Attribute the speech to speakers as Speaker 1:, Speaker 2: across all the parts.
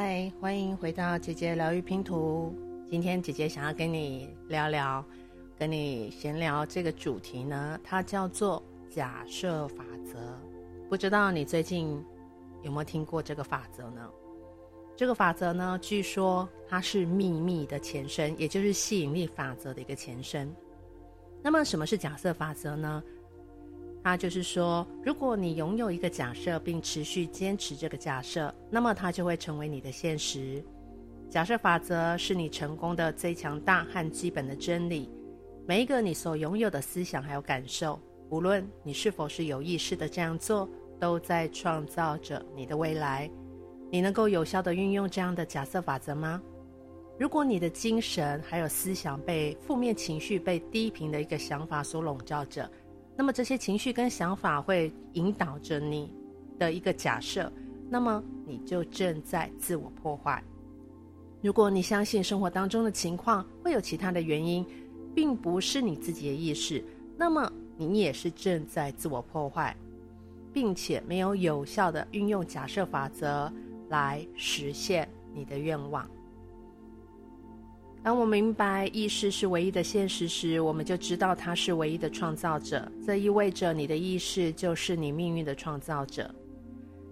Speaker 1: 嗨，欢迎回到姐姐疗愈拼图。今天姐姐想要跟你聊聊，跟你闲聊这个主题呢，它叫做假设法则。不知道你最近有没有听过这个法则呢？这个法则呢，据说它是秘密的前身，也就是吸引力法则的一个前身。那么，什么是假设法则呢？那就是说，如果你拥有一个假设，并持续坚持这个假设，那么它就会成为你的现实。假设法则是你成功的最强大和基本的真理。每一个你所拥有的思想还有感受，无论你是否是有意识的这样做，都在创造着你的未来。你能够有效地运用这样的假设法则吗？如果你的精神还有思想被负面情绪、被低频的一个想法所笼罩着，那么这些情绪跟想法会引导着你的一个假设，那么你就正在自我破坏。如果你相信生活当中的情况会有其他的原因，并不是你自己的意识，那么你也是正在自我破坏，并且没有有效的运用假设法则来实现你的愿望。当我明白意识是唯一的现实时，我们就知道它是唯一的创造者。这意味着你的意识就是你命运的创造者。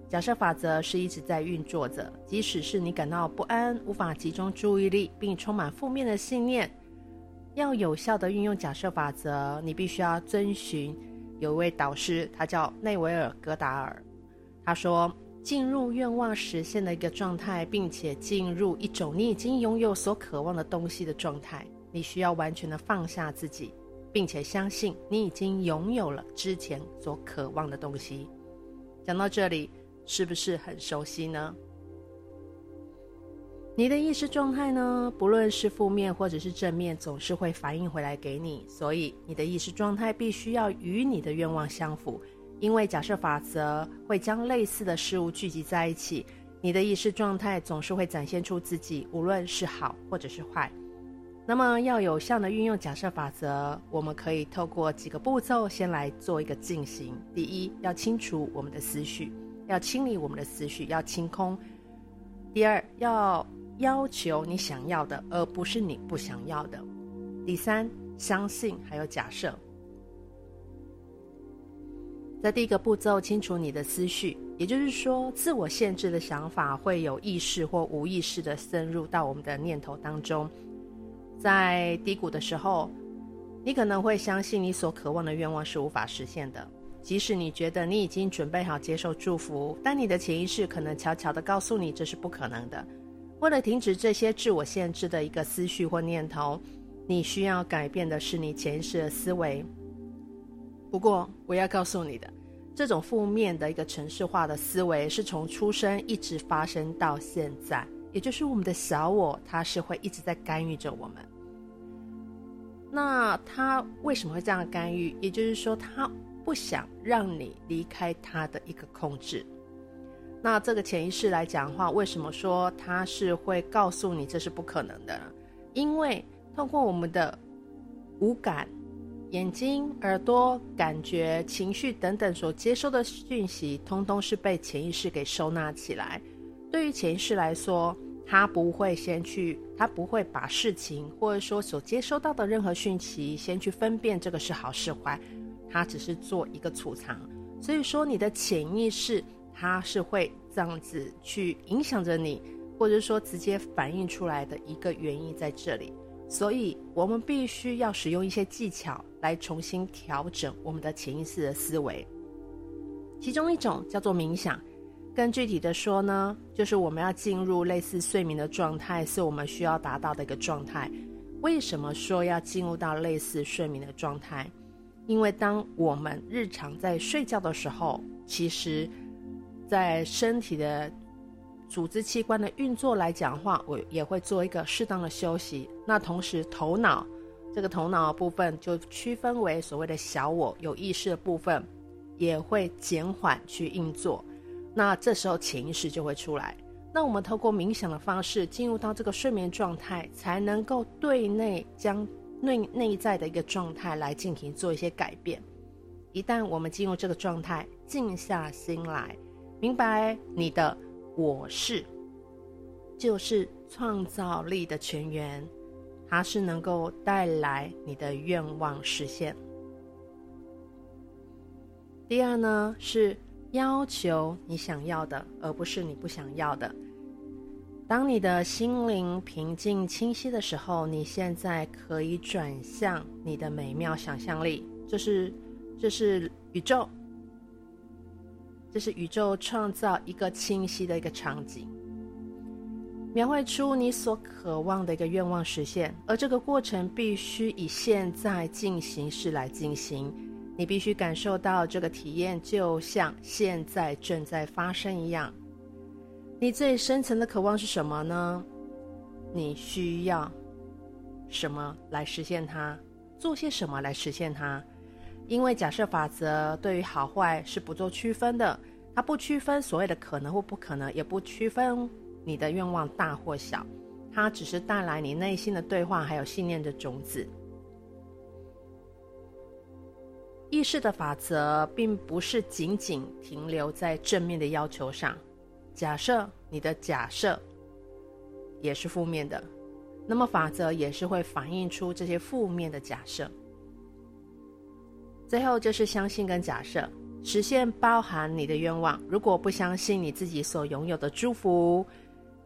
Speaker 1: 假设法则是一直在运作着，即使是你感到不安、无法集中注意力，并充满负面的信念。要有效地运用假设法则，你必须要遵循有一位导师，他叫内维尔·戈达尔。他说。进入愿望实现的一个状态，并且进入一种你已经拥有所渴望的东西的状态。你需要完全的放下自己，并且相信你已经拥有了之前所渴望的东西。讲到这里，是不是很熟悉呢？你的意识状态呢，不论是负面或者是正面，总是会反映回来给你。所以，你的意识状态必须要与你的愿望相符。因为假设法则会将类似的事物聚集在一起，你的意识状态总是会展现出自己，无论是好或者是坏。那么要有效的运用假设法则，我们可以透过几个步骤先来做一个进行。第一，要清除我们的思绪，要清理我们的思绪，要清空。第二，要要求你想要的，而不是你不想要的。第三，相信还有假设。在第一个步骤，清除你的思绪，也就是说，自我限制的想法会有意识或无意识的深入到我们的念头当中。在低谷的时候，你可能会相信你所渴望的愿望是无法实现的，即使你觉得你已经准备好接受祝福，但你的潜意识可能悄悄地告诉你这是不可能的。为了停止这些自我限制的一个思绪或念头，你需要改变的是你潜意识的思维。不过，我要告诉你的，这种负面的一个程式化的思维是从出生一直发生到现在，也就是我们的小我，它是会一直在干预着我们。那他为什么会这样干预？也就是说，他不想让你离开他的一个控制。那这个潜意识来讲的话，为什么说他是会告诉你这是不可能的？因为通过我们的五感。眼睛、耳朵、感觉、情绪等等所接收的讯息，通通是被潜意识给收纳起来。对于潜意识来说，他不会先去，他不会把事情或者说所接收到的任何讯息先去分辨这个是好是坏，他只是做一个储藏。所以说，你的潜意识它是会这样子去影响着你，或者说直接反映出来的一个原因在这里。所以，我们必须要使用一些技巧来重新调整我们的潜意识的思维。其中一种叫做冥想，更具体的说呢，就是我们要进入类似睡眠的状态，是我们需要达到的一个状态。为什么说要进入到类似睡眠的状态？因为当我们日常在睡觉的时候，其实，在身体的组织器官的运作来讲的话，我也会做一个适当的休息。那同时，头脑这个头脑部分就区分为所谓的小我有意识的部分，也会减缓去运作。那这时候潜意识就会出来。那我们透过冥想的方式进入到这个睡眠状态，才能够对内将内内在的一个状态来进行做一些改变。一旦我们进入这个状态，静下心来，明白你的。我是，就是创造力的泉源，它是能够带来你的愿望实现。第二呢，是要求你想要的，而不是你不想要的。当你的心灵平静清晰的时候，你现在可以转向你的美妙想象力，这是这是宇宙，这是宇宙创造一个清晰的一个场景，描绘出你所渴望的一个愿望实现，而这个过程必须以现在进行式来进行。你必须感受到这个体验，就像现在正在发生一样。你最深层的渴望是什么呢？你需要什么来实现它？做些什么来实现它？因为假设法则对于好坏是不做区分的，它不区分所谓的可能或不可能，也不区分你的愿望大或小，它只是带来你内心的对话，还有信念的种子。意识的法则并不是仅仅停留在正面的要求上。假设你的假设也是负面的，那么法则也是会反映出这些负面的假设。最后就是相信跟假设，实现包含你的愿望。如果不相信你自己所拥有的祝福，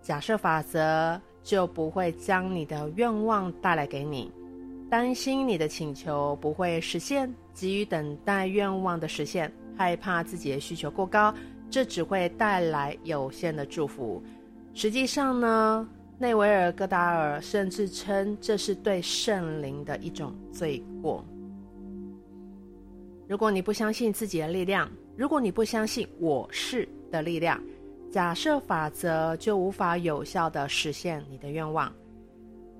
Speaker 1: 假设法则就不会将你的愿望带来给你。担心你的请求不会实现，急于等待愿望的实现，害怕自己的需求过高，这只会带来有限的祝福。实际上呢，内维尔·戈达尔甚至称这是对圣灵的一种罪过。如果你不相信自己的力量，如果你不相信我是的力量，假设法则就无法有效地实现你的愿望。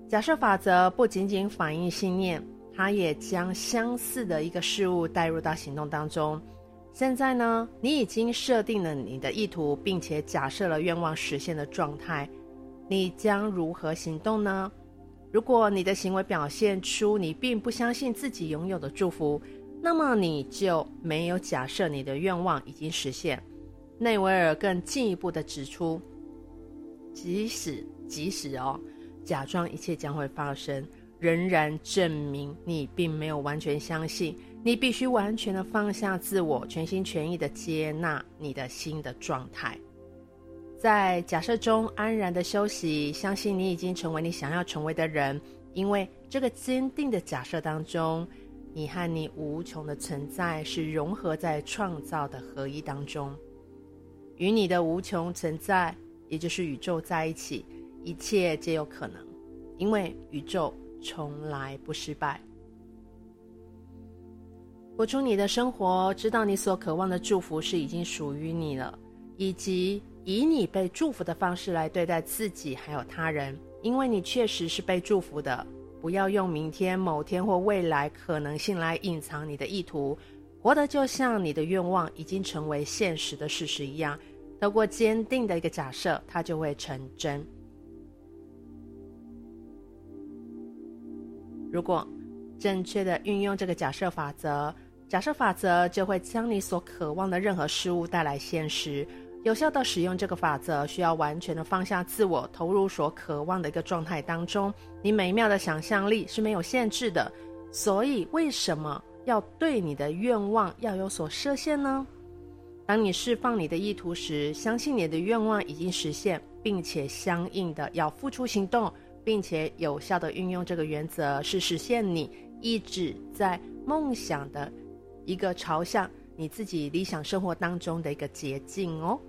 Speaker 1: 假设法则不仅仅反映信念，它也将相似的一个事物带入到行动当中。现在呢，你已经设定了你的意图，并且假设了愿望实现的状态，你将如何行动呢？如果你的行为表现出你并不相信自己拥有的祝福，那么你就没有假设你的愿望已经实现。内维尔更进一步的指出，即使即使哦。假装一切将会发生，仍然证明你并没有完全相信。你必须完全的放下自我，全心全意的接纳你的新的状态，在假设中安然的休息，相信你已经成为你想要成为的人。因为这个坚定的假设当中，你和你无穷的存在是融合在创造的合一当中，与你的无穷存在，也就是宇宙在一起。一切皆有可能，因为宇宙从来不失败。活出你的生活，知道你所渴望的祝福是已经属于你了，以及以你被祝福的方式来对待自己还有他人，因为你确实是被祝福的。不要用明天、某天或未来可能性来隐藏你的意图，活得就像你的愿望已经成为现实的事实一样。透过坚定的一个假设，它就会成真。如果正确的运用这个假设法则，假设法则就会将你所渴望的任何事物带来现实。有效的使用这个法则，需要完全的放下自我，投入所渴望的一个状态当中。你美妙的想象力是没有限制的，所以为什么要对你的愿望要有所设限呢？当你释放你的意图时，相信你的愿望已经实现，并且相应的要付出行动。并且有效的运用这个原则，是实现你一直在梦想的一个朝向你自己理想生活当中的一个捷径哦。